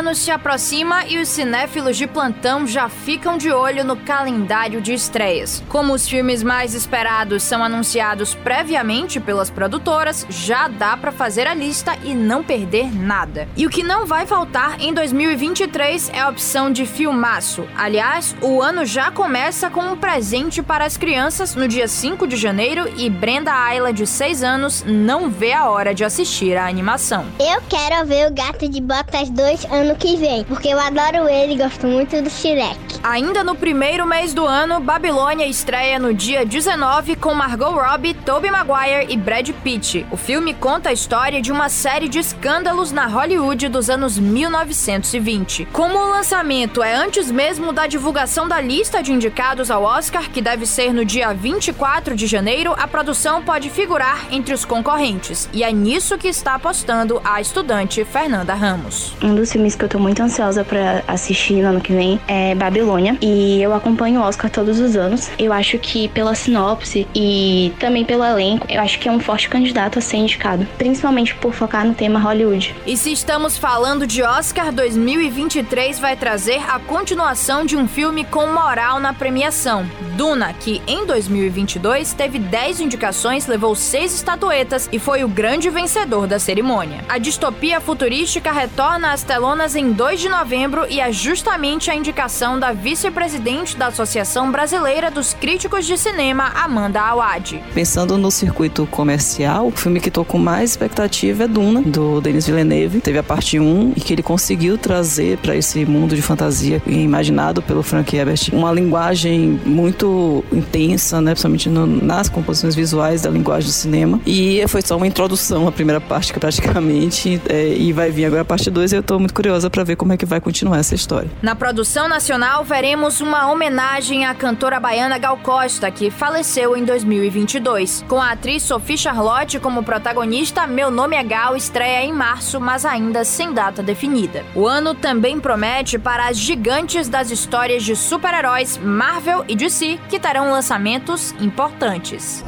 Ano se aproxima e os cinéfilos de plantão já ficam de olho no calendário de estreias. Como os filmes mais esperados são anunciados previamente pelas produtoras, já dá para fazer a lista e não perder nada. E o que não vai faltar em 2023 é a opção de filmaço. Aliás, o ano já começa com um presente para as crianças no dia 5 de janeiro e Brenda Ayla, de 6 anos, não vê a hora de assistir a animação. Eu quero ver o Gato de Botas 2 ano que vem, porque eu adoro ele e gosto muito do Shrek. Ainda no primeiro mês do ano, Babilônia estreia no dia 19 com Margot Robbie, Tobey Maguire e Brad Pitt. O filme conta a história de uma série de escândalos na Hollywood dos anos 1920. Como o lançamento é antes mesmo da divulgação da lista de indicados ao Oscar, que deve ser no dia 24 de janeiro, a produção pode figurar entre os concorrentes. E é nisso que está apostando a estudante Fernanda Ramos. Um dos filmes que eu tô muito ansiosa para assistir no ano que vem é Babilônia. E eu acompanho o Oscar todos os anos. Eu acho que pela sinopse e também pelo elenco, eu acho que é um forte candidato a ser indicado. Principalmente por focar no tema Hollywood. E se estamos falando de Oscar, 2023 vai trazer a continuação de um filme com moral na premiação. Duna, que em 2022 teve 10 indicações, levou 6 estatuetas e foi o grande vencedor da cerimônia. A distopia futurística retorna às telonas em 2 de novembro e é justamente a indicação da vice-presidente da Associação Brasileira dos Críticos de Cinema, Amanda Awad. Pensando no circuito comercial, o filme que tô com mais expectativa é Duna, do Denis Villeneuve. Teve a parte 1 e que ele conseguiu trazer para esse mundo de fantasia imaginado pelo Frank Herbert uma linguagem muito intensa, né, principalmente no, nas composições visuais da linguagem do cinema. E foi só uma introdução a primeira parte, praticamente, é, e vai vir agora a parte 2 e eu tô muito curiosa para ver como é que vai continuar essa história. Na produção nacional, veremos uma homenagem à cantora baiana Gal Costa, que faleceu em 2022. Com a atriz Sophie Charlotte como protagonista, Meu Nome é Gal estreia em março, mas ainda sem data definida. O ano também promete para as gigantes das histórias de super-heróis Marvel e DC, que terão lançamentos importantes.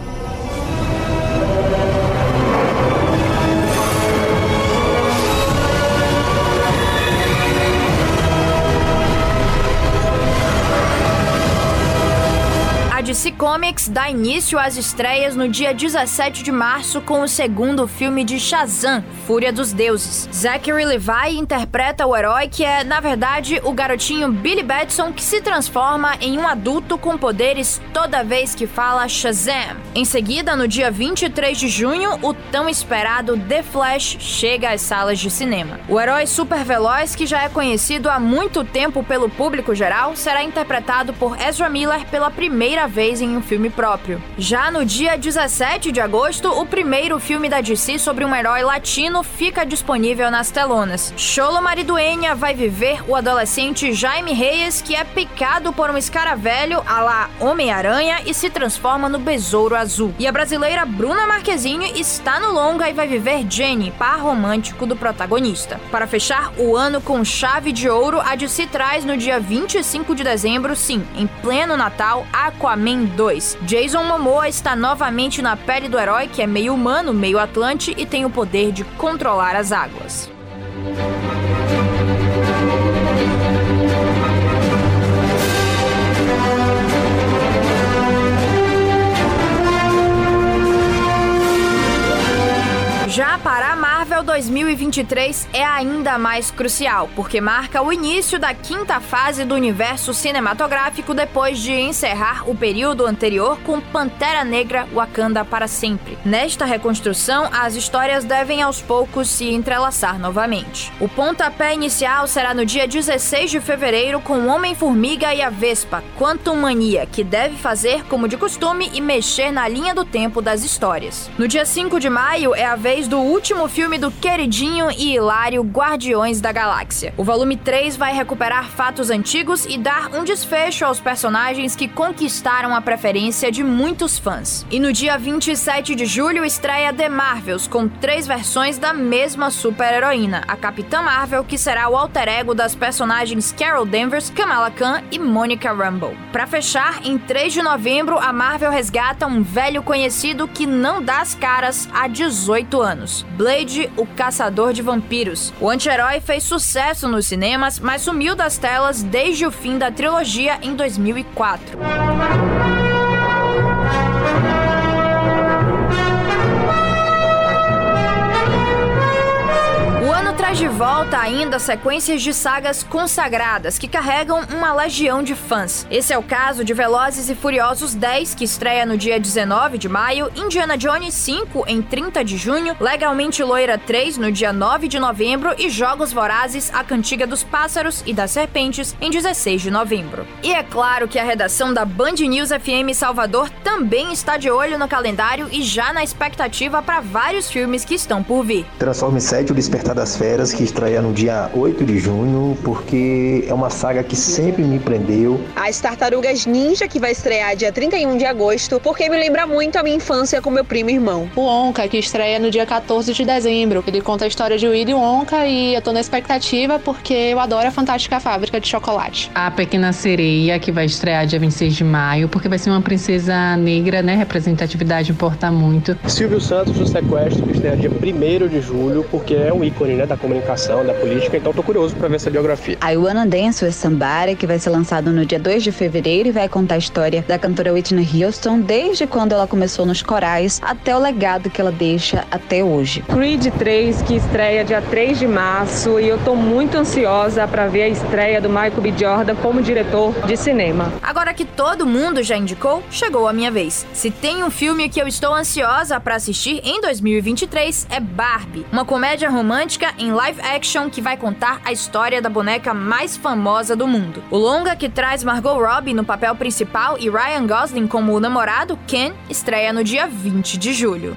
DC Comics dá início às estreias no dia 17 de março com o segundo filme de Shazam, Fúria dos Deuses. Zachary Levi interpreta o herói que é, na verdade, o garotinho Billy Batson que se transforma em um adulto com poderes toda vez que fala Shazam. Em seguida, no dia 23 de junho, o tão esperado The Flash chega às salas de cinema. O herói super veloz, que já é conhecido há muito tempo pelo público geral, será interpretado por Ezra Miller pela primeira vez em um filme próprio. Já no dia 17 de agosto, o primeiro filme da DC sobre um herói latino fica disponível nas telonas. Cholo Mariduenha vai viver o adolescente Jaime Reyes, que é picado por um escaravelho a lá Homem-Aranha e se transforma no Besouro Azul. E a brasileira Bruna Marquezine está no longa e vai viver Jenny, par romântico do protagonista. Para fechar o ano com chave de ouro, a DC traz no dia 25 de dezembro, sim, em pleno Natal, Aquaman Frozen 2. Jason Momoa está novamente na pele do herói que é meio humano, meio atlante e tem o poder de controlar as águas. Para a Marvel 2023 é ainda mais crucial, porque marca o início da quinta fase do universo cinematográfico depois de encerrar o período anterior com Pantera Negra Wakanda para sempre. Nesta reconstrução, as histórias devem aos poucos se entrelaçar novamente. O pontapé inicial será no dia 16 de fevereiro com Homem-Formiga e a Vespa, Quantum Mania, que deve fazer como de costume e mexer na linha do tempo das histórias. No dia 5 de maio é a vez do último filme do queridinho e hilário Guardiões da Galáxia. O volume 3 vai recuperar fatos antigos e dar um desfecho aos personagens que conquistaram a preferência de muitos fãs. E no dia 27 de julho estreia The Marvels, com três versões da mesma super-heroína, a Capitã Marvel, que será o alter ego das personagens Carol Danvers, Kamala Khan e Monica Rambeau. Para fechar, em 3 de novembro, a Marvel resgata um velho conhecido que não dá as caras há 18 anos Blade, o caçador de vampiros. O anti-herói fez sucesso nos cinemas, mas sumiu das telas desde o fim da trilogia em 2004. Traz de volta ainda sequências de sagas consagradas que carregam uma legião de fãs. Esse é o caso de Velozes e Furiosos 10, que estreia no dia 19 de maio, Indiana Jones 5 em 30 de junho, Legalmente Loira 3 no dia 9 de novembro e Jogos Vorazes, A Cantiga dos Pássaros e das Serpentes em 16 de novembro. E é claro que a redação da Band News FM Salvador também está de olho no calendário e já na expectativa para vários filmes que estão por vir. Transforme 7 O Despertar das Feras que estreia no dia 8 de junho, porque é uma saga que sempre me prendeu. As Tartarugas Ninja, que vai estrear dia 31 de agosto, porque me lembra muito a minha infância com meu primo e irmão. O Onca, que estreia no dia 14 de dezembro. Ele conta a história de Willy Wonka e eu tô na expectativa porque eu adoro a Fantástica Fábrica de Chocolate. A Pequena Sereia, que vai estrear dia 26 de maio, porque vai ser uma princesa negra, né? Representatividade importa muito. Silvio Santos, o sequestro, que estreia dia 1 de julho, porque é um ícone, né, da comunicação, da política, então tô curioso para ver essa biografia. A Wanna Dance with Somebody, que vai ser lançado no dia 2 de fevereiro e vai contar a história da cantora Whitney Houston desde quando ela começou nos corais até o legado que ela deixa até hoje. Creed 3, que estreia dia 3 de março e eu tô muito ansiosa para ver a estreia do Michael B. Jordan como diretor de cinema. Agora que todo mundo já indicou, chegou a minha vez. Se tem um filme que eu estou ansiosa para assistir em 2023 é Barbie, uma comédia romântica em live action que vai contar a história da boneca mais famosa do mundo. O longa que traz Margot Robbie no papel principal e Ryan Gosling como o namorado Ken estreia no dia 20 de julho.